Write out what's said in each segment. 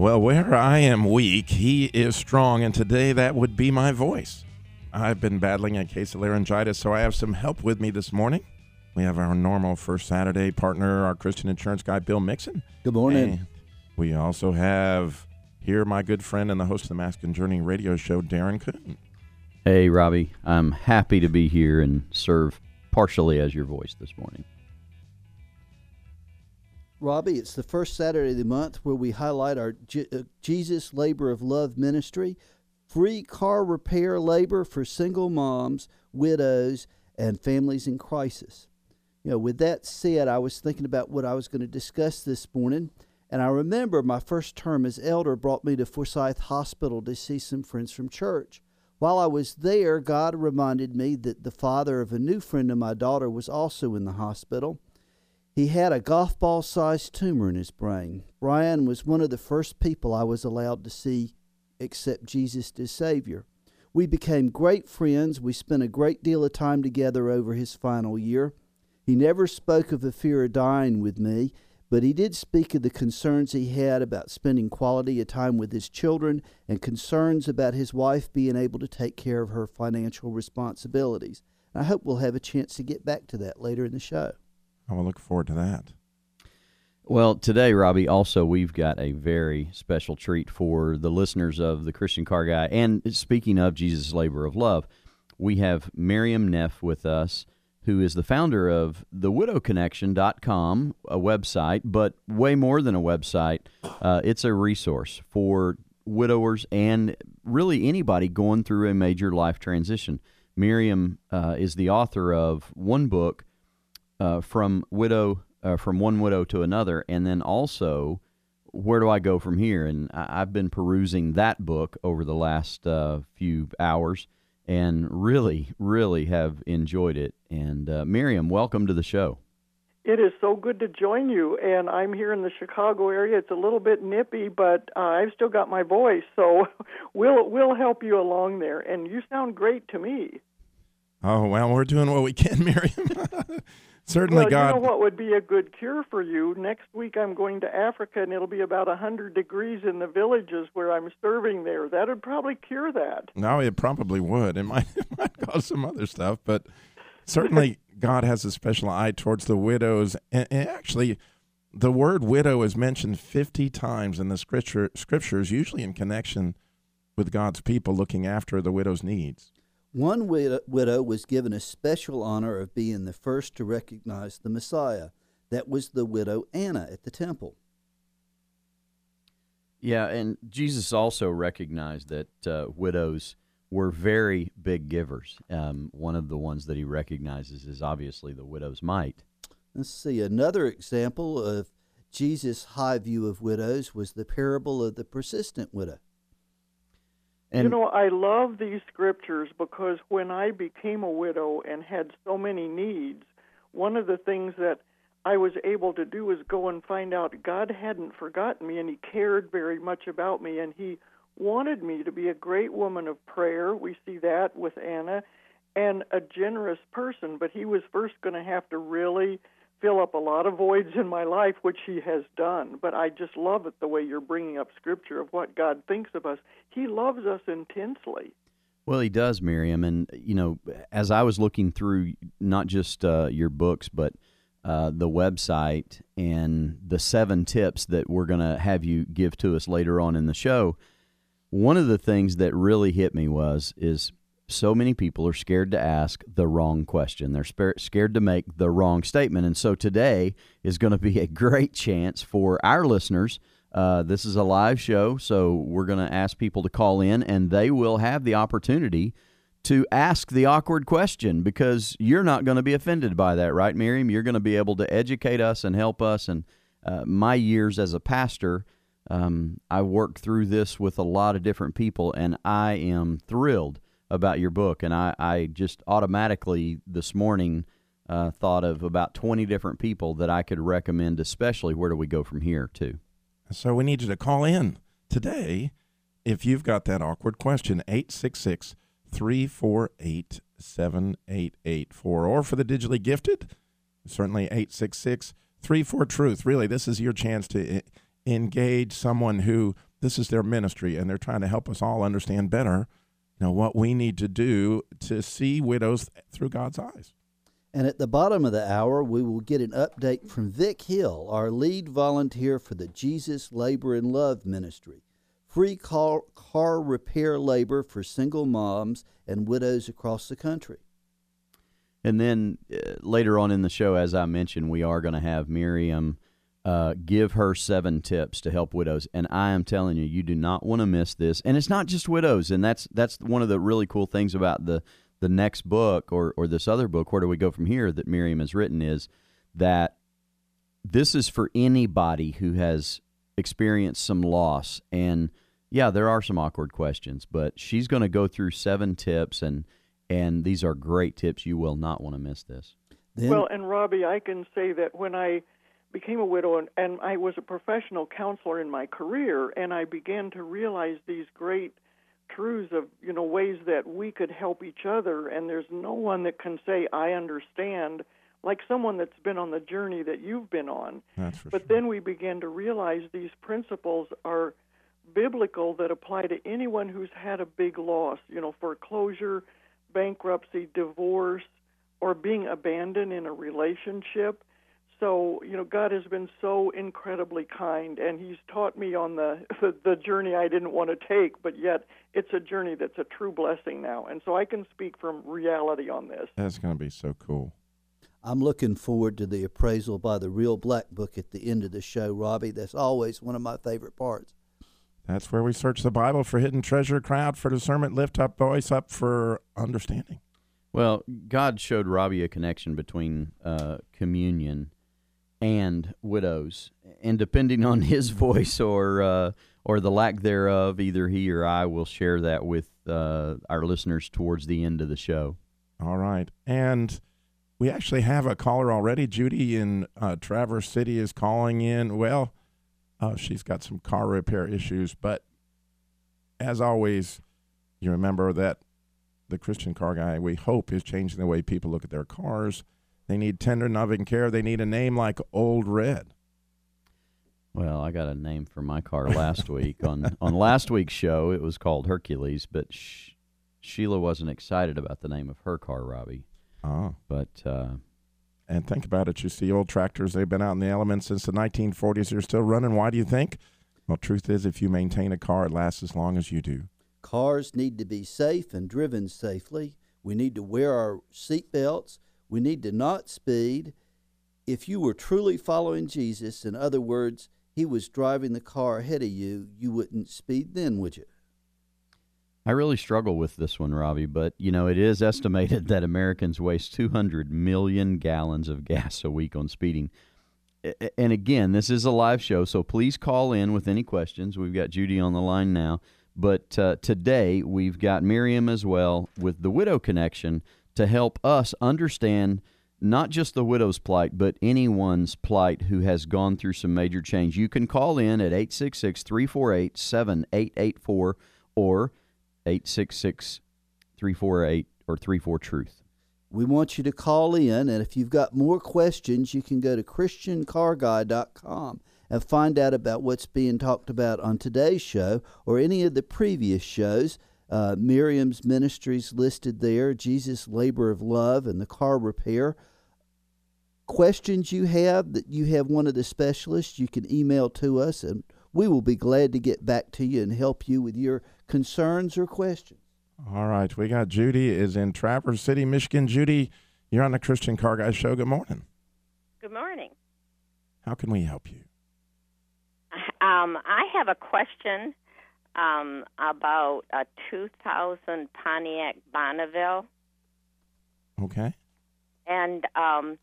Well, where I am weak, he is strong, and today that would be my voice. I've been battling a case of laryngitis, so I have some help with me this morning. We have our normal first Saturday partner, our Christian insurance guy, Bill Mixon. Good morning. And we also have here my good friend and the host of the Mask and Journey radio show, Darren Coon. Hey, Robbie. I'm happy to be here and serve partially as your voice this morning. Robbie, it's the first Saturday of the month where we highlight our uh, Jesus Labor of Love ministry, free car repair labor for single moms, widows, and families in crisis. You know, with that said, I was thinking about what I was going to discuss this morning, and I remember my first term as elder brought me to Forsyth Hospital to see some friends from church. While I was there, God reminded me that the father of a new friend of my daughter was also in the hospital. He had a golf ball sized tumor in his brain. Brian was one of the first people I was allowed to see accept Jesus as Savior. We became great friends. We spent a great deal of time together over his final year. He never spoke of the fear of dying with me, but he did speak of the concerns he had about spending quality of time with his children and concerns about his wife being able to take care of her financial responsibilities. I hope we'll have a chance to get back to that later in the show. I will look forward to that. Well, today, Robbie, also we've got a very special treat for the listeners of the Christian Car Guy. And speaking of Jesus' labor of love, we have Miriam Neff with us, who is the founder of thewidowconnection.com, a website, but way more than a website. Uh, it's a resource for widowers and really anybody going through a major life transition. Miriam uh, is the author of one book, uh, from widow uh, from one widow to another, and then also where do I go from here? And I, have been perusing that book over the last uh, few hours, and really, really have enjoyed it. And uh, Miriam, welcome to the show. It is so good to join you, and I'm here in the Chicago area. It's a little bit nippy, but uh, I've still got my voice, so we'll we'll help you along there. And you sound great to me. Oh well, we're doing what we can, Miriam. Certainly, well, God. You know what would be a good cure for you? Next week I'm going to Africa, and it'll be about a hundred degrees in the villages where I'm serving there. That would probably cure that. No, it probably would. It might, it might cause some other stuff, but certainly God has a special eye towards the widows. And, and actually, the word widow is mentioned 50 times in the scripture, scriptures, usually in connection with God's people looking after the widow's needs. One widow was given a special honor of being the first to recognize the Messiah. That was the widow Anna at the temple. Yeah, and Jesus also recognized that uh, widows were very big givers. Um, one of the ones that he recognizes is obviously the widow's mite. Let's see. Another example of Jesus' high view of widows was the parable of the persistent widow. And you know, I love these scriptures because when I became a widow and had so many needs, one of the things that I was able to do was go and find out God hadn't forgotten me and He cared very much about me and He wanted me to be a great woman of prayer. We see that with Anna and a generous person, but He was first going to have to really fill up a lot of voids in my life, which He has done. But I just love it the way you're bringing up Scripture of what God thinks of us. He loves us intensely. Well, He does, Miriam. And, you know, as I was looking through not just uh, your books, but uh, the website and the seven tips that we're going to have you give to us later on in the show, one of the things that really hit me was is so many people are scared to ask the wrong question. They're scared to make the wrong statement. And so today is going to be a great chance for our listeners. Uh, this is a live show, so we're going to ask people to call in, and they will have the opportunity to ask the awkward question because you're not going to be offended by that, right, Miriam? You're going to be able to educate us and help us. And uh, my years as a pastor um, I worked through this with a lot of different people, and I am thrilled about your book. And I, I just automatically this morning uh, thought of about 20 different people that I could recommend, especially where do we go from here, too. So we need you to call in today if you've got that awkward question, 866 348 7884. Or for the digitally gifted, certainly 866 34 Truth. Really, this is your chance to engage someone who this is their ministry and they're trying to help us all understand better know what we need to do to see widows through God's eyes. And at the bottom of the hour, we will get an update from Vic Hill, our lead volunteer for the Jesus Labor and Love Ministry. Free car, car repair labor for single moms and widows across the country. And then uh, later on in the show, as I mentioned, we are going to have Miriam uh, give her seven tips to help widows. And I am telling you, you do not want to miss this. And it's not just widows, and that's that's one of the really cool things about the the next book or or this other book. Where do we go from here? That Miriam has written is that this is for anybody who has experienced some loss and yeah there are some awkward questions but she's going to go through seven tips and and these are great tips you will not want to miss this then, well and robbie i can say that when i became a widow and, and I was a professional counselor in my career and I began to realize these great truths of you know ways that we could help each other and there's no one that can say I understand like someone that's been on the journey that you've been on. That's but sure. then we began to realize these principles are biblical that apply to anyone who's had a big loss, you know, foreclosure, bankruptcy, divorce, or being abandoned in a relationship so you know god has been so incredibly kind and he's taught me on the, the the journey i didn't want to take but yet it's a journey that's a true blessing now. And so i can speak from reality on this. That's going to be so cool. I'm looking forward to the appraisal by the real black book at the end of the show robbie. That's always one of my favorite parts. That's where we search the bible for hidden treasure crowd for discernment lift up voice up for understanding. Well god showed robbie a connection between uh, communion and widows, and depending on his voice or uh, or the lack thereof, either he or I will share that with uh, our listeners towards the end of the show. All right, and we actually have a caller already. Judy in uh, Traverse City is calling in. Well, uh, she's got some car repair issues, but as always, you remember that the Christian car guy we hope is changing the way people look at their cars they need tender, loving care. They need a name like Old Red. Well, I got a name for my car last week on on last week's show. It was called Hercules, but sh- Sheila wasn't excited about the name of her car, Robbie. Oh, but uh, and think about it. You see old tractors; they've been out in the elements since the 1940s. They're still running. Why do you think? Well, truth is, if you maintain a car, it lasts as long as you do. Cars need to be safe and driven safely. We need to wear our seat belts. We need to not speed. If you were truly following Jesus, in other words, he was driving the car ahead of you, you wouldn't speed then, would you? I really struggle with this one, Robbie, but you know, it is estimated that Americans waste 200 million gallons of gas a week on speeding. And again, this is a live show, so please call in with any questions. We've got Judy on the line now. But uh, today we've got Miriam as well with the Widow Connection to help us understand not just the widow's plight, but anyone's plight who has gone through some major change. You can call in at 866 348 7884 or 866 348 or 34 Truth. We want you to call in, and if you've got more questions, you can go to ChristianCarGuy.com and find out about what's being talked about on today's show or any of the previous shows. Uh, Miriam's ministries listed there, Jesus' labor of love, and the car repair. Questions you have that you have one of the specialists, you can email to us, and we will be glad to get back to you and help you with your concerns or questions. All right, we got Judy is in Traverse City, Michigan. Judy, you're on the Christian Car Guy Show. Good morning. Good morning. How can we help you? Um, I have a question um, about a 2000 Pontiac Bonneville. Okay. And um,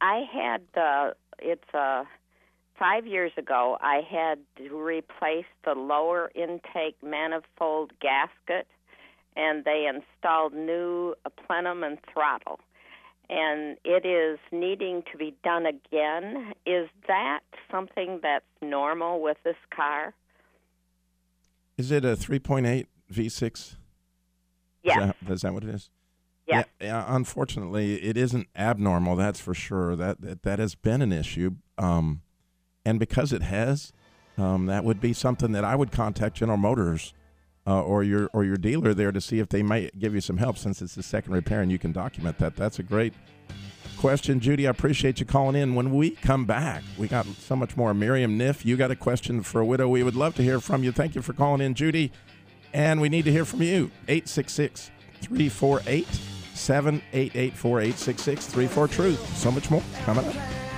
I had the it's a five years ago, I had to replace the lower intake manifold gasket, and they installed new plenum and throttle. And it is needing to be done again. Is that something that's normal with this car? Is it a 3.8 V6? Yes. Is that, is that what it is? Yeah, yeah, unfortunately, it isn't abnormal. That's for sure. That that, that has been an issue, um, and because it has, um, that would be something that I would contact General Motors uh, or your or your dealer there to see if they might give you some help since it's the second repair and you can document that. That's a great question, Judy. I appreciate you calling in. When we come back, we got so much more. Miriam Neff, you got a question for a widow. We would love to hear from you. Thank you for calling in, Judy. And we need to hear from you. 866 348 788 4866 34 Truth. So much more coming up.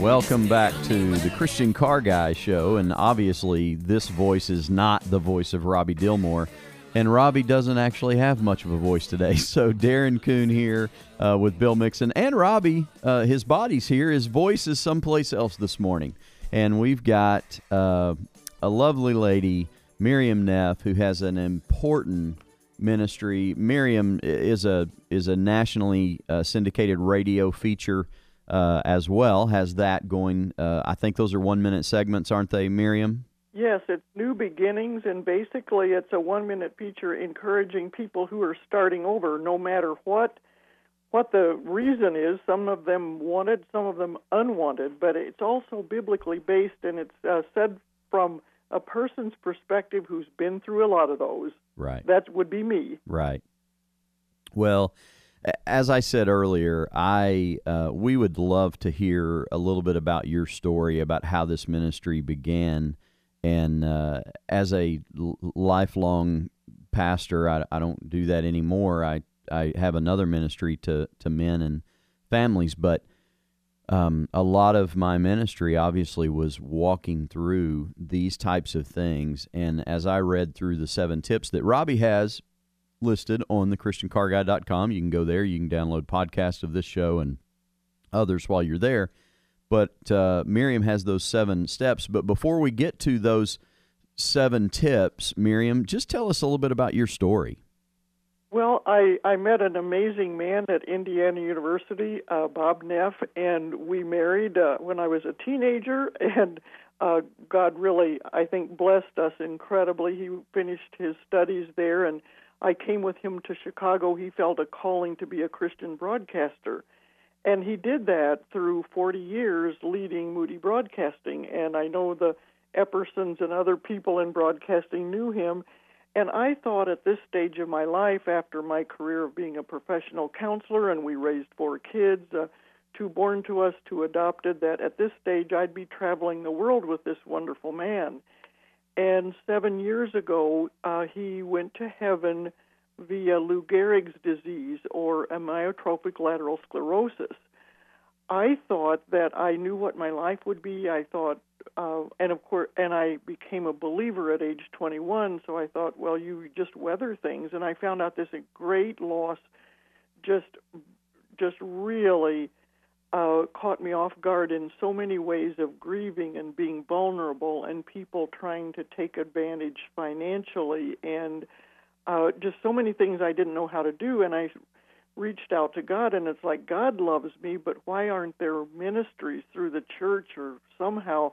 Welcome back to the Christian Car Guy Show, and obviously, this voice is not the voice of Robbie Dilmore, and Robbie doesn't actually have much of a voice today. So, Darren Coon here uh, with Bill Mixon, and Robbie, uh, his body's here. His voice is someplace else this morning, and we've got uh, a lovely lady, Miriam Neff, who has an important ministry. Miriam is a is a nationally uh, syndicated radio feature uh, as well. Has that going? Uh, I think those are one minute segments, aren't they, Miriam? Yes, it's New Beginnings, and basically it's a one minute feature encouraging people who are starting over, no matter what what the reason is. Some of them wanted, some of them unwanted, but it's also biblically based, and it's uh, said from a person's perspective who's been through a lot of those. Right. That would be me. Right. Well, as I said earlier, I uh, we would love to hear a little bit about your story about how this ministry began, and uh, as a lifelong pastor, I, I don't do that anymore. I I have another ministry to to men and families, but um, a lot of my ministry obviously was walking through these types of things. And as I read through the seven tips that Robbie has listed on the christiancarguy.com. You can go there. You can download podcasts of this show and others while you're there. But uh, Miriam has those seven steps. But before we get to those seven tips, Miriam, just tell us a little bit about your story. Well, I, I met an amazing man at Indiana University, uh, Bob Neff, and we married uh, when I was a teenager. And uh, God really, I think, blessed us incredibly. He finished his studies there, and I came with him to Chicago. He felt a calling to be a Christian broadcaster. And he did that through 40 years leading Moody Broadcasting. And I know the Eppersons and other people in broadcasting knew him. And I thought at this stage of my life, after my career of being a professional counselor, and we raised four kids, uh, two born to us, two adopted, that at this stage I'd be traveling the world with this wonderful man. And seven years ago, uh, he went to heaven via Lou Gehrig's disease or amyotrophic lateral sclerosis. I thought that I knew what my life would be. I thought, uh, and of course, and I became a believer at age 21. So I thought, well, you just weather things. And I found out this great loss, just, just really uh, caught me off guard in so many ways of grieving and being vulnerable, and people trying to take advantage financially, and uh, just so many things I didn't know how to do. And I reached out to God, and it's like God loves me, but why aren't there ministries through the church or somehow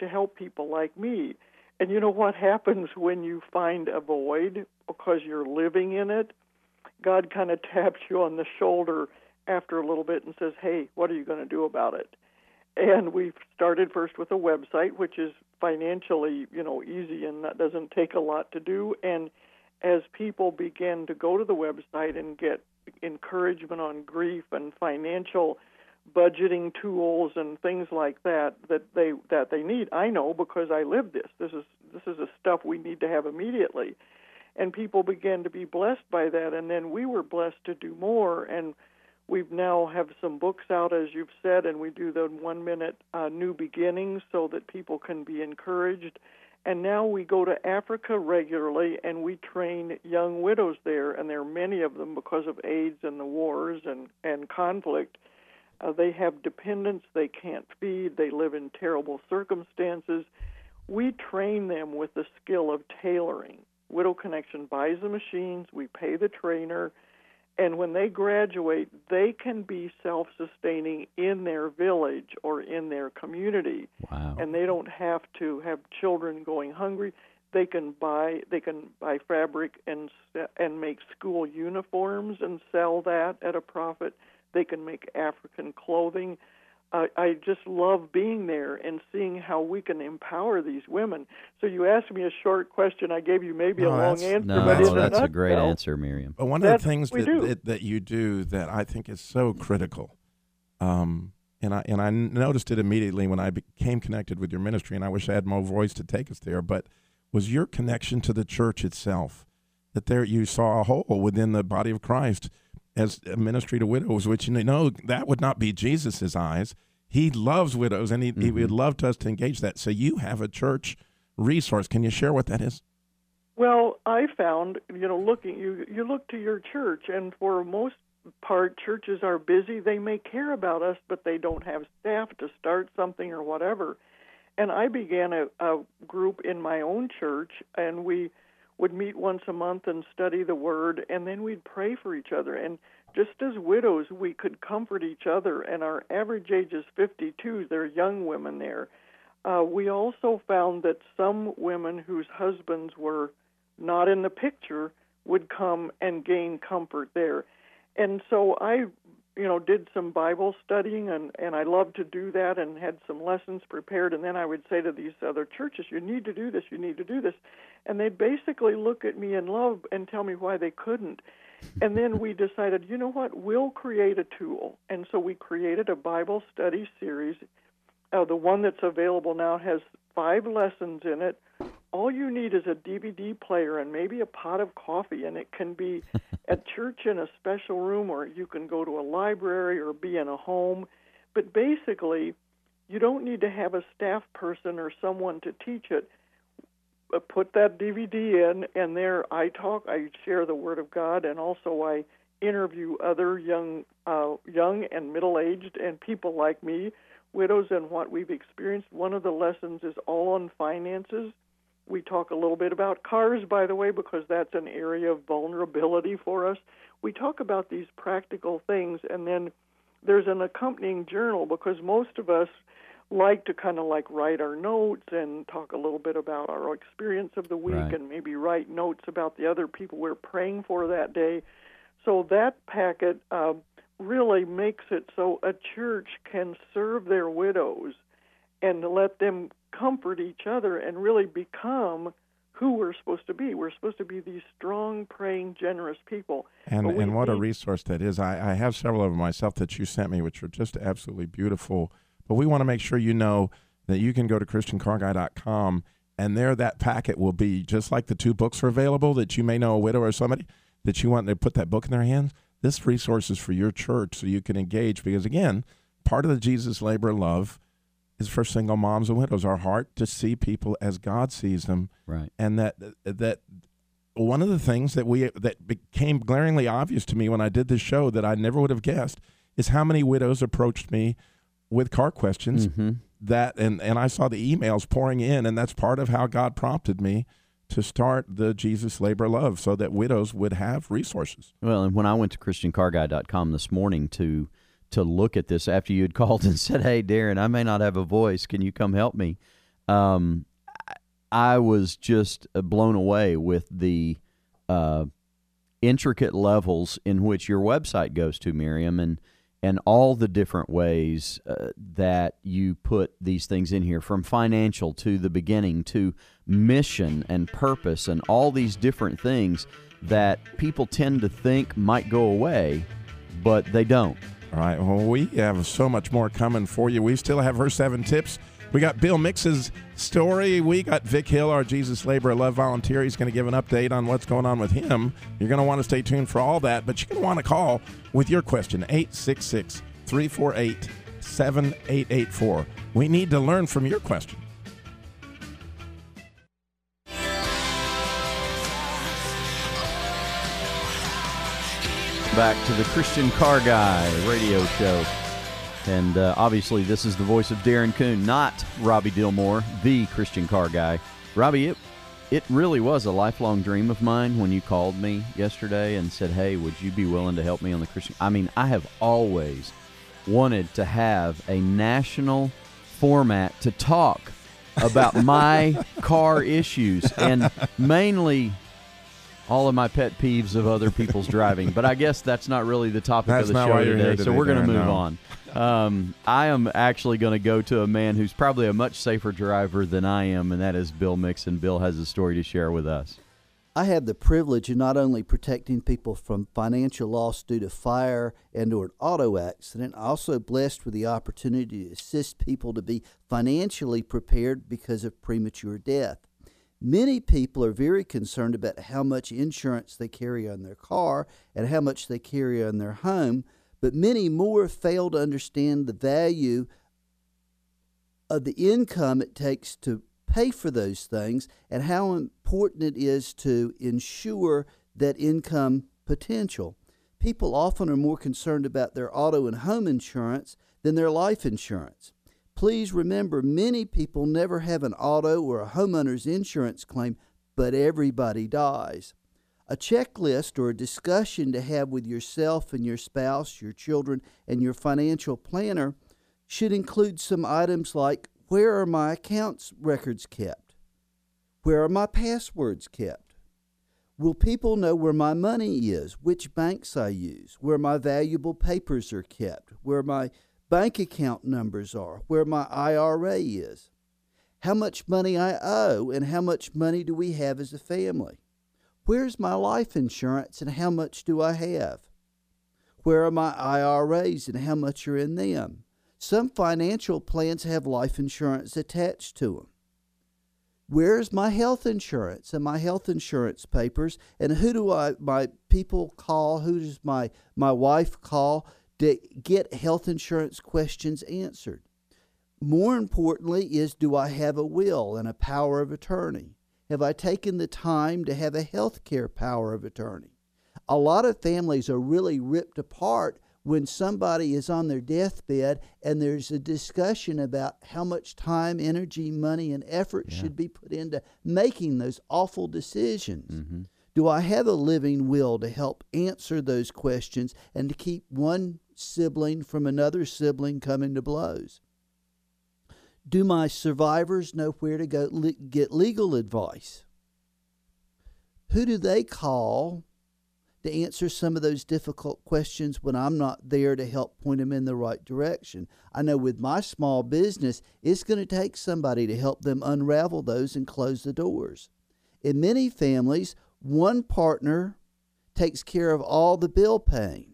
to help people like me? And you know what happens when you find a void because you're living in it? God kind of taps you on the shoulder after a little bit and says, "Hey, what are you going to do about it?" And we started first with a website, which is financially, you know, easy and that doesn't take a lot to do. And as people begin to go to the website and get encouragement on grief and financial budgeting tools and things like that that they that they need. I know because I live this. This is this is the stuff we need to have immediately. And people began to be blessed by that and then we were blessed to do more and we've now have some books out as you've said and we do the 1 minute uh, new beginnings so that people can be encouraged And now we go to Africa regularly and we train young widows there, and there are many of them because of AIDS and the wars and, and conflict. Uh, they have dependents they can't feed, they live in terrible circumstances. We train them with the skill of tailoring. Widow Connection buys the machines, we pay the trainer, and when they graduate, they can be self sustaining in their village or in their community. Wow. And they don't have to have children going hungry. They can buy they can buy fabric and and make school uniforms and sell that at a profit. They can make African clothing. Uh, I just love being there and seeing how we can empower these women. So you asked me a short question. I gave you maybe no, a long answer, no, but that's, that's a great answer, Miriam. But one that's of the things that, that, that you do that I think is so critical, um, and I and I noticed it immediately when I became connected with your ministry, and I wish I had more voice to take us there, but was your connection to the church itself. That there you saw a hole within the body of Christ as a ministry to widows, which you know that would not be Jesus's eyes. He loves widows, and he, mm-hmm. he would mm-hmm. love us to engage that. So you have a church resource. Can you share what that is? Well, I found, you know, looking you you look to your church, and for most part, churches are busy. They may care about us, but they don't have staff to start something or whatever. And I began a, a group in my own church, and we would meet once a month and study the Word, and then we'd pray for each other. And just as widows, we could comfort each other, and our average age is 52. There are young women there. Uh, we also found that some women whose husbands were not in the picture would come and gain comfort there. And so I, you know, did some Bible studying, and and I loved to do that, and had some lessons prepared. And then I would say to these other churches, "You need to do this. You need to do this," and they'd basically look at me in love and tell me why they couldn't and then we decided, you know what, we'll create a tool. And so we created a Bible study series. Uh, the one that's available now has five lessons in it. All you need is a DVD player and maybe a pot of coffee, and it can be at church in a special room, or you can go to a library or be in a home. But basically, you don't need to have a staff person or someone to teach it uh, put that DVD in, and there I talk, I share the Word of God, and also I interview other young, uh, young and middle-aged, and people like me, widows, and what we've experienced. One of the lessons is all on finances. We talk a little bit about cars, by the way, because that's an area of vulnerability for us. We talk about these practical things, and then there's an accompanying journal because most of us like to kind of like write our notes and talk a little bit about our experience of the week right. and maybe write notes about the other people we're praying for that day. So that packet uh, really makes it so a church can serve their widows and let them comfort each other and really become who we're supposed to be. We're supposed to be these strong, praying, generous people. And and what a resource that is. I, I have several of them myself that you sent me, which are just absolutely beautiful but we want to make sure you know that you can go to christiancarguy.com and there that packet will be just like the two books are available that you may know a widow or somebody that you want to put that book in their hands. This resource is for your church so you can engage because again, part of the Jesus labor love is for single moms and widows. Our heart to see people as God sees them, right? And that that one of the things that we that became glaringly obvious to me when I did this show that I never would have guessed is how many widows approached me with car questions mm-hmm. that and and I saw the emails pouring in and that's part of how God prompted me to start the Jesus Labor Love so that widows would have resources. Well, and when I went to christiancarguy.com this morning to to look at this after you had called and said, "Hey, Darren, I may not have a voice. Can you come help me?" Um, I was just uh, blown away with the uh, intricate levels in which your website goes to, Miriam, and and all the different ways uh, that you put these things in here from financial to the beginning to mission and purpose and all these different things that people tend to think might go away, but they don't. All right. Well, we have so much more coming for you. We still have her seven tips we got Bill Mix's story. We got Vic Hill, our Jesus Labor Love volunteer. He's going to give an update on what's going on with him. You're going to want to stay tuned for all that, but you're going to want to call with your question 866 348 7884. We need to learn from your question. Back to the Christian Car Guy radio show. And uh, obviously, this is the voice of Darren Coon, not Robbie Dilmore, the Christian Car Guy. Robbie, it, it really was a lifelong dream of mine when you called me yesterday and said, Hey, would you be willing to help me on the Christian? I mean, I have always wanted to have a national format to talk about my car issues and mainly all of my pet peeves of other people's driving. But I guess that's not really the topic that's of the show today, today, so we're going to move no. on. Um, I am actually going to go to a man who's probably a much safer driver than I am, and that is Bill Mixon. Bill has a story to share with us. I have the privilege of not only protecting people from financial loss due to fire and or an auto accident, also blessed with the opportunity to assist people to be financially prepared because of premature death. Many people are very concerned about how much insurance they carry on their car and how much they carry on their home, but many more fail to understand the value of the income it takes to pay for those things and how important it is to ensure that income potential. People often are more concerned about their auto and home insurance than their life insurance. Please remember, many people never have an auto or a homeowner's insurance claim, but everybody dies. A checklist or a discussion to have with yourself and your spouse, your children, and your financial planner should include some items like where are my accounts records kept? Where are my passwords kept? Will people know where my money is, which banks I use, where my valuable papers are kept, where my bank account numbers are, where my IRA is, how much money I owe, and how much money do we have as a family. Where's my life insurance and how much do I have? Where are my IRAs and how much are in them? Some financial plans have life insurance attached to them. Where's my health insurance and my health insurance papers? And who do I my people call? Who does my my wife call? To get health insurance questions answered. More importantly, is do I have a will and a power of attorney? Have I taken the time to have a health care power of attorney? A lot of families are really ripped apart when somebody is on their deathbed and there's a discussion about how much time, energy, money, and effort yeah. should be put into making those awful decisions. Mm-hmm. Do I have a living will to help answer those questions and to keep one sibling from another sibling coming to blows? Do my survivors know where to go le- get legal advice? Who do they call to answer some of those difficult questions when I'm not there to help point them in the right direction? I know with my small business, it's going to take somebody to help them unravel those and close the doors. In many families, one partner takes care of all the bill paying.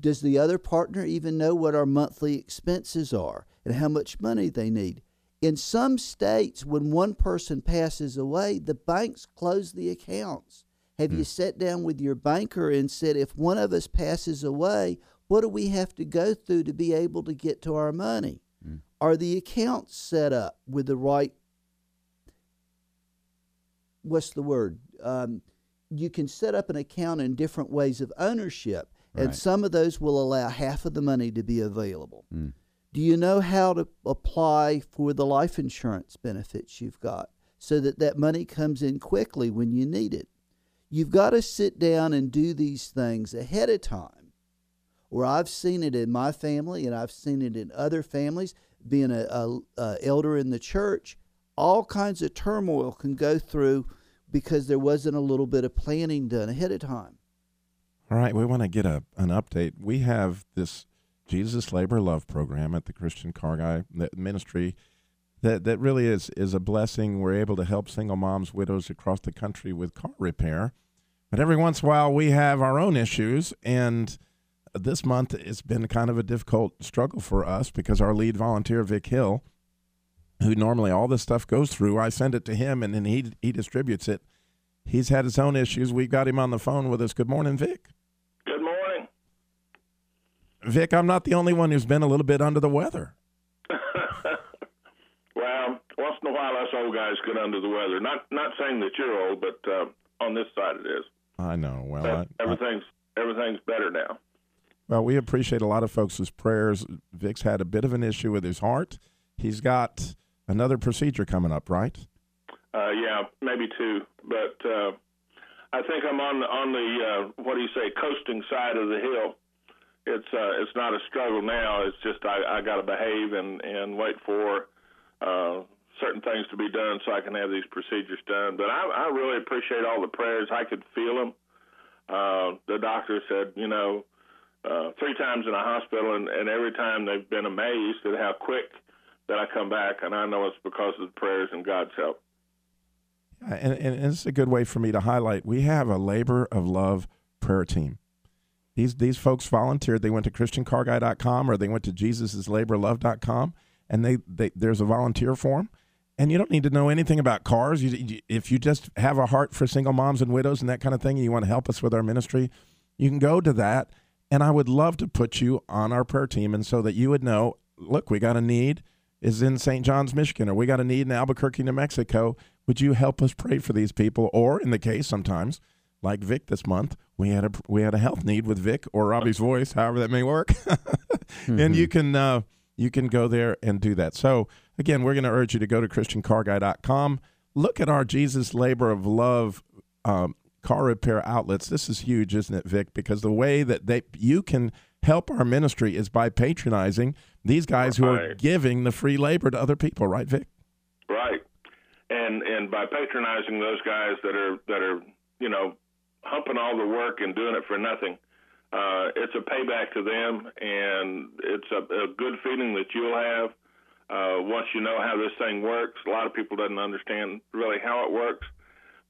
Does the other partner even know what our monthly expenses are and how much money they need? In some states, when one person passes away, the banks close the accounts. Have you hmm. sat down with your banker and said, if one of us passes away, what do we have to go through to be able to get to our money? Mm. Are the accounts set up with the right, what's the word? Um, you can set up an account in different ways of ownership. And some of those will allow half of the money to be available. Mm. Do you know how to apply for the life insurance benefits you've got so that that money comes in quickly when you need it? You've got to sit down and do these things ahead of time. Or I've seen it in my family and I've seen it in other families, being a, a, a elder in the church, all kinds of turmoil can go through because there wasn't a little bit of planning done ahead of time. All right, we want to get a an update. We have this Jesus Labor Love program at the Christian Car Guy Ministry that that really is is a blessing. We're able to help single moms, widows across the country with car repair. But every once in a while, we have our own issues, and this month it's been kind of a difficult struggle for us because our lead volunteer, Vic Hill, who normally all this stuff goes through, I send it to him, and then he he distributes it. He's had his own issues. We've got him on the phone with us. Good morning, Vic. Vic, I'm not the only one who's been a little bit under the weather. well, once in a while, us old guys get under the weather. Not not saying that you're old, but uh, on this side it is. I know. Well, I, everything's everything's better now. Well, we appreciate a lot of folks' prayers. Vic's had a bit of an issue with his heart. He's got another procedure coming up, right? Uh, yeah, maybe two, but uh, I think I'm on on the uh, what do you say, coasting side of the hill. It's uh, it's not a struggle now. It's just I, I got to behave and and wait for uh, certain things to be done so I can have these procedures done. But I, I really appreciate all the prayers. I could feel them. Uh, the doctor said, you know, uh, three times in a hospital, and, and every time they've been amazed at how quick that I come back, and I know it's because of the prayers and God's help. And, and it's a good way for me to highlight. We have a labor of love prayer team. These these folks volunteered. They went to ChristianCarGuy.com or they went to Jesus'LaborLove.com, and they, they there's a volunteer form. And you don't need to know anything about cars. You, you, if you just have a heart for single moms and widows and that kind of thing, and you want to help us with our ministry, you can go to that. And I would love to put you on our prayer team, and so that you would know, look, we got a need is in St. John's, Michigan, or we got a need in Albuquerque, New Mexico. Would you help us pray for these people? Or in the case sometimes, like Vic this month, we had a we had a health need with Vic or Robbie's voice, however that may work, mm-hmm. and you can uh, you can go there and do that. So again, we're going to urge you to go to ChristianCarGuy.com. Look at our Jesus Labor of Love um, car repair outlets. This is huge, isn't it, Vic? Because the way that they you can help our ministry is by patronizing these guys who are giving the free labor to other people, right, Vic? Right. And and by patronizing those guys that are that are, you know, humping all the work and doing it for nothing, uh, it's a payback to them and it's a, a good feeling that you'll have uh, once you know how this thing works. A lot of people doesn't understand really how it works,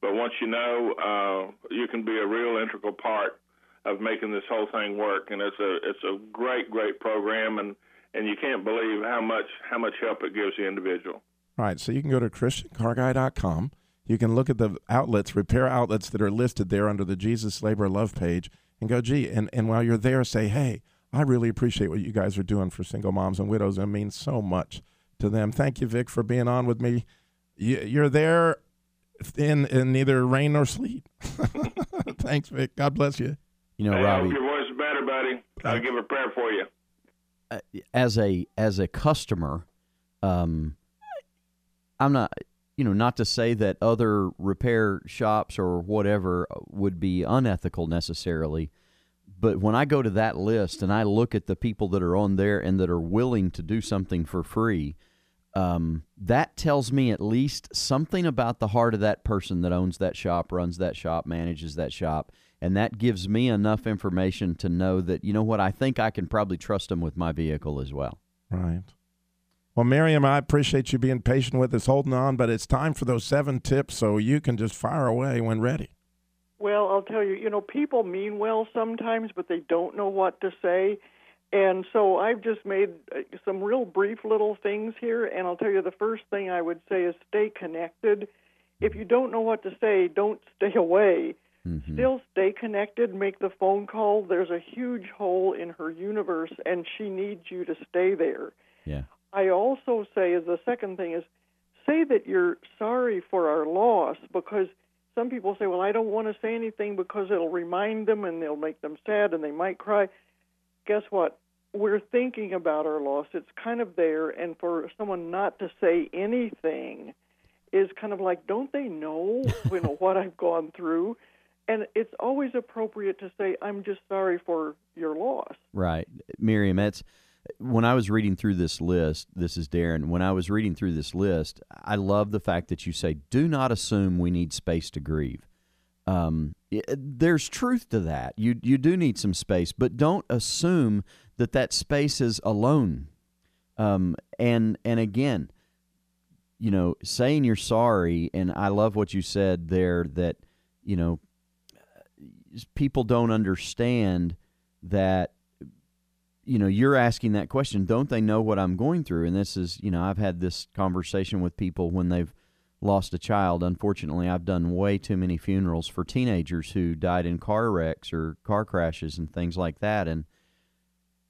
but once you know, uh, you can be a real integral part of making this whole thing work. And it's a it's a great great program, and and you can't believe how much how much help it gives the individual. Right. So you can go to ChristianCarGuy.com. You can look at the outlets, repair outlets that are listed there under the Jesus Labor Love page, and go, gee, and, and while you're there, say, hey, I really appreciate what you guys are doing for single moms and widows. It means so much to them. Thank you, Vic, for being on with me. You're there in, in neither rain nor sleet. Thanks, Vic. God bless you. You know, hey, Robbie. your voice is better, buddy. I'll give a prayer for you. Uh, as a as a customer, um, I'm not, you know, not to say that other repair shops or whatever would be unethical necessarily, but when I go to that list and I look at the people that are on there and that are willing to do something for free, um, that tells me at least something about the heart of that person that owns that shop, runs that shop, manages that shop and that gives me enough information to know that you know what I think I can probably trust them with my vehicle as well. Right. Well, Miriam, I appreciate you being patient with us, holding on, but it's time for those seven tips so you can just fire away when ready. Well, I'll tell you, you know, people mean well sometimes, but they don't know what to say. And so I've just made uh, some real brief little things here. And I'll tell you the first thing I would say is stay connected. If you don't know what to say, don't stay away. Mm-hmm. Still stay connected, make the phone call. There's a huge hole in her universe, and she needs you to stay there. Yeah. I also say, as the second thing is, say that you're sorry for our loss because some people say, well, I don't want to say anything because it'll remind them and they'll make them sad and they might cry. Guess what? We're thinking about our loss. It's kind of there, and for someone not to say anything is kind of like, don't they know, you know what I've gone through? and it's always appropriate to say i'm just sorry for your loss right miriam that's when i was reading through this list this is darren when i was reading through this list i love the fact that you say do not assume we need space to grieve. Um, it, there's truth to that. You you do need some space but don't assume that that space is alone. Um, and and again you know saying you're sorry and i love what you said there that you know people don't understand that you know you're asking that question don't they know what i'm going through and this is you know i've had this conversation with people when they've lost a child unfortunately i've done way too many funerals for teenagers who died in car wrecks or car crashes and things like that and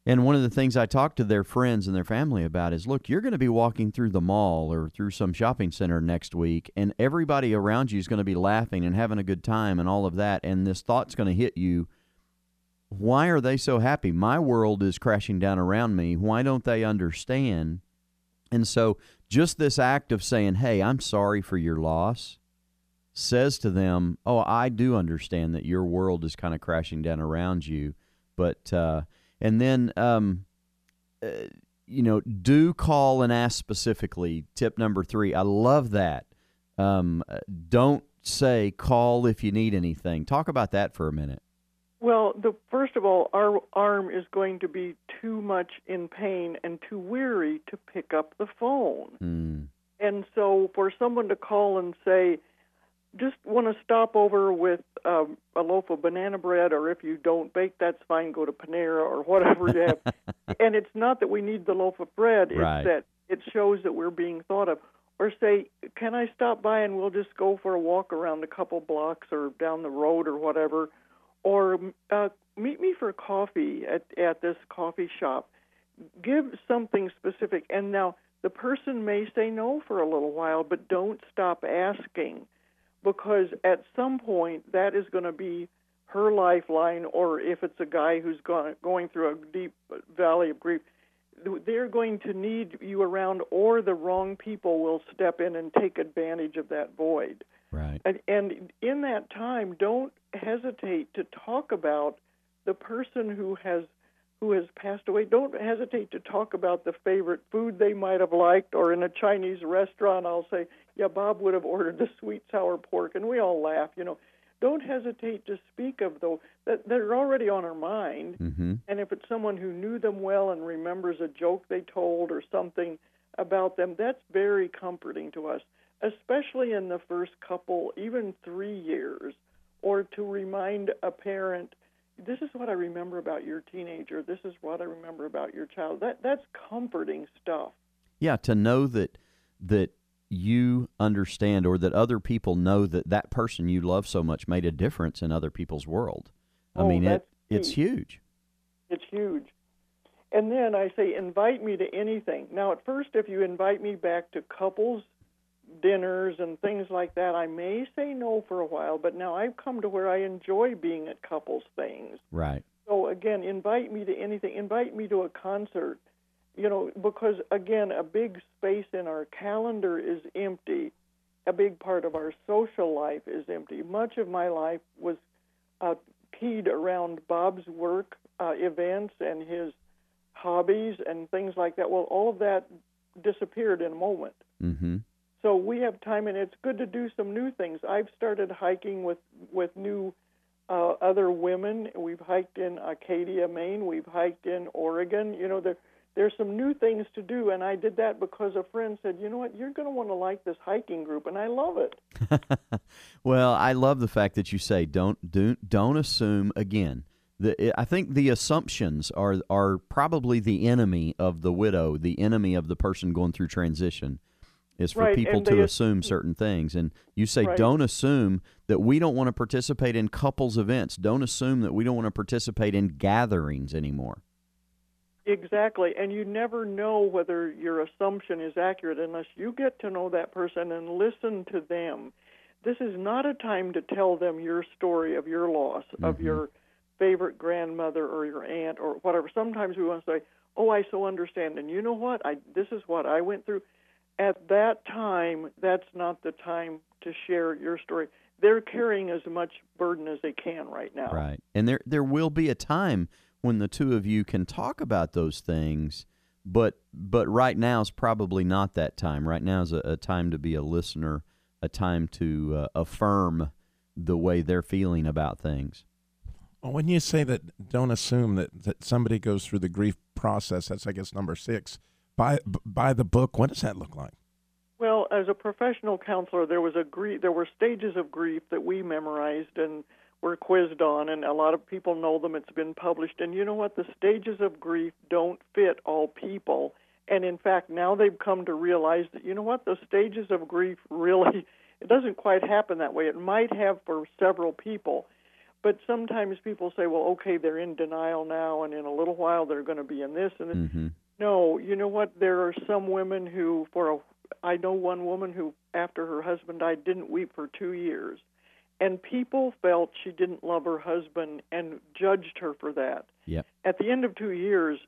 and one of the things I talk to their friends and their family about is look, you're going to be walking through the mall or through some shopping center next week, and everybody around you is going to be laughing and having a good time and all of that. And this thought's going to hit you Why are they so happy? My world is crashing down around me. Why don't they understand? And so, just this act of saying, Hey, I'm sorry for your loss, says to them, Oh, I do understand that your world is kind of crashing down around you. But, uh, and then, um, uh, you know, do call and ask specifically. Tip number three. I love that. Um, don't say call if you need anything. Talk about that for a minute. Well, the first of all, our arm is going to be too much in pain and too weary to pick up the phone. Mm. And so, for someone to call and say, "Just want to stop over with um, a loaf of banana bread," or if you don't bake, that's fine. Go to Panera or whatever you have. and it's not that we need the loaf of bread; it's that it shows that we're being thought of. Or say, "Can I stop by and we'll just go for a walk around a couple blocks or down the road or whatever?" Or uh, meet me for coffee at, at this coffee shop. Give something specific. And now the person may say no for a little while, but don't stop asking because at some point that is going to be her lifeline, or if it's a guy who's going, going through a deep valley of grief, they're going to need you around, or the wrong people will step in and take advantage of that void. Right. And, and in that time, don't hesitate to talk about the person who has who has passed away. Don't hesitate to talk about the favorite food they might have liked, or in a Chinese restaurant, I'll say, "Yeah, Bob would have ordered the sweet sour pork," and we all laugh. You know, don't hesitate to speak of those that they're already on our mind. Mm-hmm. And if it's someone who knew them well and remembers a joke they told or something about them, that's very comforting to us, especially in the first couple, even three years, or to remind a parent, this is what I remember about your teenager, this is what I remember about your child. That that's comforting stuff. Yeah, to know that that you understand or that other people know that that person you love so much made a difference in other people's world. I Oh, mean, it that's it's huge. It's huge. And then I say, invite me to anything. Now, at first, if you invite me back to couples dinners and things like that, I may say no for a while, but now I've come to where I enjoy being at couples things. Right. So, again, invite me to anything. Invite me to a concert, you know, because, again, a big space in our calendar is empty. A big part of our social life is empty. Much of my life was uh, keyed around Bob's work uh, events and his hobbies and things like that. Well, all of that disappeared in a moment. Mm-hmm. So we have time, and it's good to do some new things. I've started hiking with with new uh, other women. We've hiked in Acadia, Maine. We've hiked in Oregon. You know, there there's some new things to do, and I did that because a friend said, "You know what? You're going to want to like this hiking group," and I love it. well, I love the fact that you say don't don't don't assume again. The, I think the assumptions are are probably the enemy of the widow, the enemy of the person going through transition. Is for Right, people to assume certain things, and you say Right. don't assume that we don't want to participate in couples events. Don't assume that we don't want to participate in gatherings anymore. Exactly, and you never know whether your assumption is accurate unless you get to know that person and listen to them. This is not a time to tell them your story of your loss, of Mhm. your favorite grandmother or your aunt or whatever. Sometimes we want to say, "Oh, I so understand," and you know what? I this is what I went through. At that time, that's not the time to share your story. They're carrying as much burden as they can right now. Right. And there there will be a time when the two of you can talk about those things, but but right now is probably not that time. Right now is a, a time to be a listener, a time to uh, affirm the way they're feeling about things. Well, When you say that, don't assume that, that somebody goes through the grief process. That's, I guess, number six. By by the book, what does that look like? Well, as a professional counselor, there was a grief. There were stages of grief that we memorized and were quizzed on, and a lot of people know them. It's been published, and you know what? The stages of grief don't fit all people, and in fact, now they've come to realize that you know what? Those stages of grief really it doesn't quite happen that way. It might have for several people, but sometimes people say, "Well, okay, they're in denial now, and in a little while they're going to be in this and this." Mm-hmm. No, you know what? There are some women who, for a, I know one woman who, after her husband died, didn't weep for two years, and people felt she didn't love her husband and judged her for that. Yep. At the end of two years,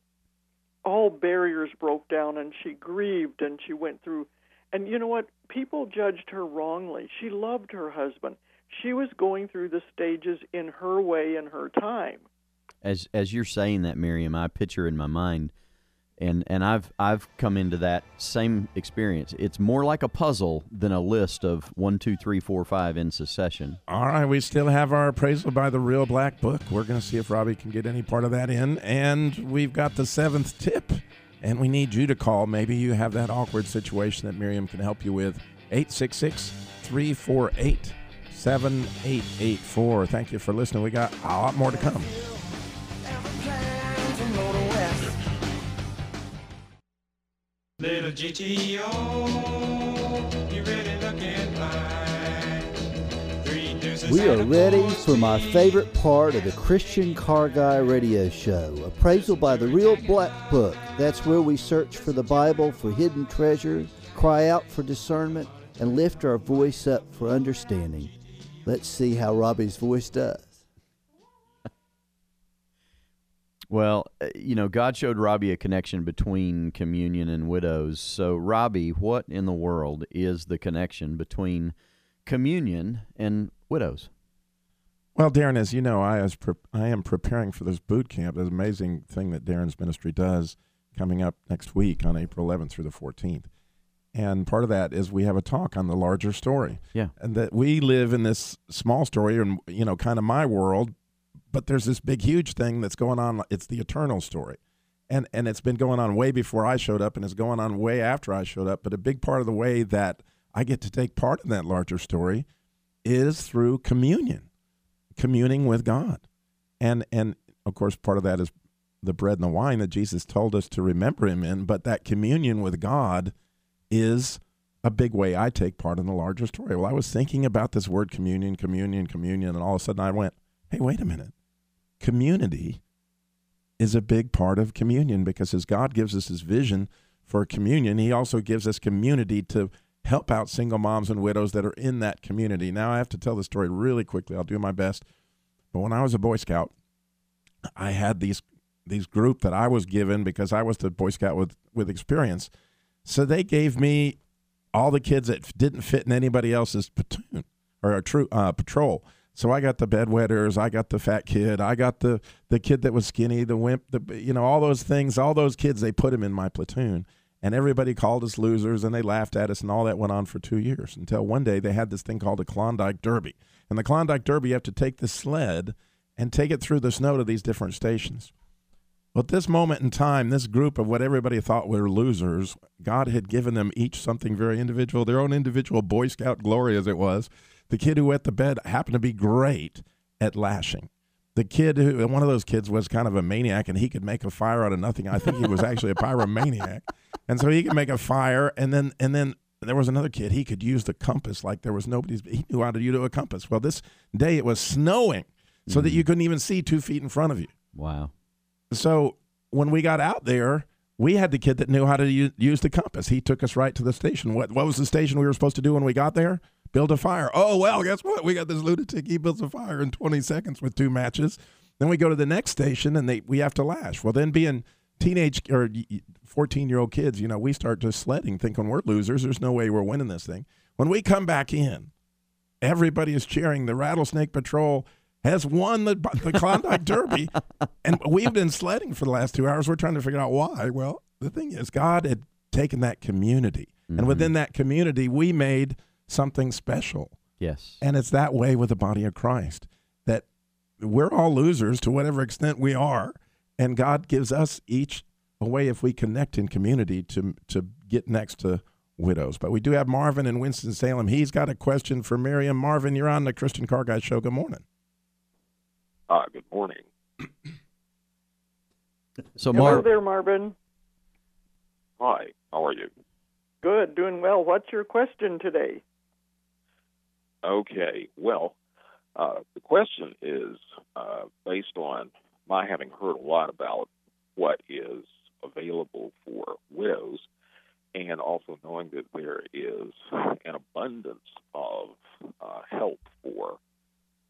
all barriers broke down, and she grieved, and she went through. And you know what? People judged her wrongly. She loved her husband. She was going through the stages in her way in her time. As as you're saying that, Miriam, I picture in my mind and and I've I've come into that same experience. It's more like a puzzle than a list of one, two, three, four, five in succession. All right, we still have our appraisal by the Real Black Book. We're going to see if Robbie can get any part of that in, and we've got the seventh tip, and we need you to call. Maybe you have that awkward situation that Miriam can help you with. 866 348 7884. Thank you for listening. We got a lot more to come. Little GTO, you really looking fine. We are ready for my favorite part of the Christian Car Guy radio show appraisal by the Real Black Book. That's where we search for the Bible for hidden treasures, cry out for discernment, and lift our voice up for understanding. Let's see how Robbie's voice does. Well, uh, you know, God showed Robbie a connection between communion and widows. So, Robbie, what in the world is the connection between communion and widows? Well, Darren, as you know, I, as pre- I am preparing for this boot camp, this amazing thing that Darren's ministry does coming up next week on April 11th through the 14th. And part of that is we have a talk on the larger story. Yeah. And that we live in this small story and, you know, kind of my world, but there's this big huge thing that's going on it's the eternal story. And and it's been going on way before i showed up and it's going on way after i showed up but a big part of the way that i get to take part in that larger story is through communion communing with god. And and of course part of that is the bread and the wine that jesus told us to remember him in but that communion with god is a big way i take part in the larger story. Well i was thinking about this word communion communion communion and all of a sudden i went hey wait a minute community is a big part of communion because as God gives us his vision for communion, he also gives us community to help out single moms and widows that are in that community. Now, I have to tell the story really quickly. I'll do my best. But when I was a Boy Scout, I had these these group that I was given because I was the Boy Scout with with experience. So they gave me all the kids that didn't fit in anybody else's platoon or a true uh, patrol. So I got the bedwetters, I got the fat kid, I got the the kid that was skinny, the wimp, the you know all those things, all those kids. They put him in my platoon, and everybody called us losers, and they laughed at us, and all that went on for two years until one day they had this thing called a Klondike Derby, and the Klondike Derby you have to take the sled and take it through the snow to these different stations. But this moment in time, this group of what everybody thought were losers, God had given them each something very individual, their own individual Boy Scout glory, as it was the kid who wet the bed happened to be great at lashing. The kid who, one of those kids was kind of a maniac and he could make a fire out of nothing. I think he was actually a pyromaniac. And so he could make a fire. And then, and then there was another kid, he could use the compass like there was nobody's, he knew how to use a compass. Well, this day it was snowing so mm-hmm. that you couldn't even see two feet in front of you. Wow. So when we got out there, we had the kid that knew how to use, use the compass. He took us right to the station. What, what was the station we were supposed to do when we got there? Build a fire. Oh, well, guess what? We got this lunatic. He builds a fire in 20 seconds with two matches. Then we go to the next station and they we have to lash. Well, then being teenage or 14 year old kids, you know, we start just sledding thinking we're losers. There's no way we're winning this thing. When we come back in, everybody is cheering. The Rattlesnake Patrol has won the, the Klondike Derby. And we've been sledding for the last two hours. We're trying to figure out why. Well, the thing is, God had taken that community. Mm-hmm. And within that community, we made – something special. Yes. And it's that way with the body of Christ that we're all losers to whatever extent we are. And God gives us each a way if we connect in community to to get next to widows. But we do have Marvin in Winston-Salem. He's got a question for Miriam. Marvin, you're on the Christian Car Guy Show. Good morning. Uh, good morning. so, Mar- Hello there, Marvin. Hi, how are you? Good, doing well. What's your question today? Okay, well, uh, the question is uh, based on my having heard a lot about what is available for widows and also knowing that there is an abundance of uh, help for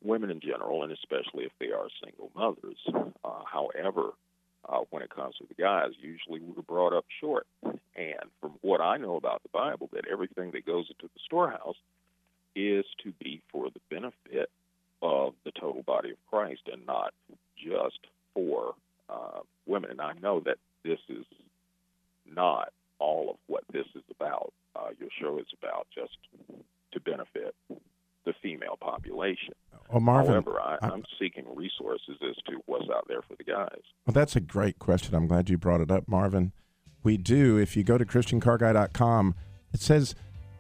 women in general, and especially if they are single mothers. Uh, however, uh, when it comes to the guys, usually we're brought up short. And from what I know about the Bible, that everything that goes into the storehouse is to be for the benefit of the total body of Christ and not just for uh, women. And I know that this is not all of what this is about. Uh, your show is about just to benefit the female population. Well, Marvin, However, I, am seeking resources as to what's out there for the guys. Well, that's a great question. I'm glad you brought it up, Marvin. We do. If you go to ChristianCarGuy.com, it says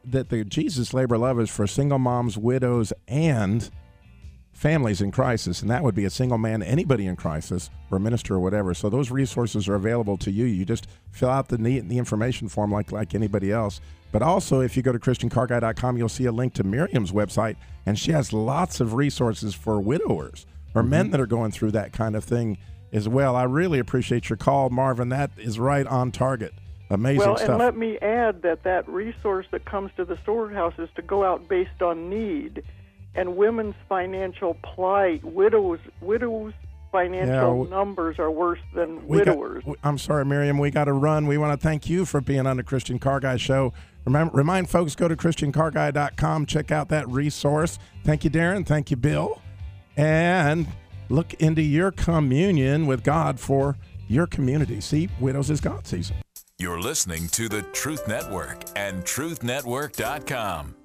that the Jesus Labor Love is for single moms, widows, and families in crisis, and that would be a single man, anybody in crisis, or a minister or whatever. So those resources are available to you. You just fill out the the information form like like anybody else. But also, if you go to ChristianCarGuy.com, you'll see a link to Miriam's website, and she has lots of resources for widowers or mm-hmm. men that are going through that kind of thing as well. I really appreciate your call, Marvin. That is right on target. Amazing well, stuff. and let me add that that resource that comes to the storehouse is to go out based on need and women's financial plight. Widows, widows financial yeah, numbers are worse than widowers. Got, I'm sorry, Miriam. We got to run. We want to thank you for being on the Christian Car Guy Show. Remember, remind folks go to ChristianCarGuy.com. Check out that resource. Thank you, Darren. Thank you, Bill. And look into your communion with God for your community. See, widows is God season. You're listening to the Truth Network and TruthNetwork.com.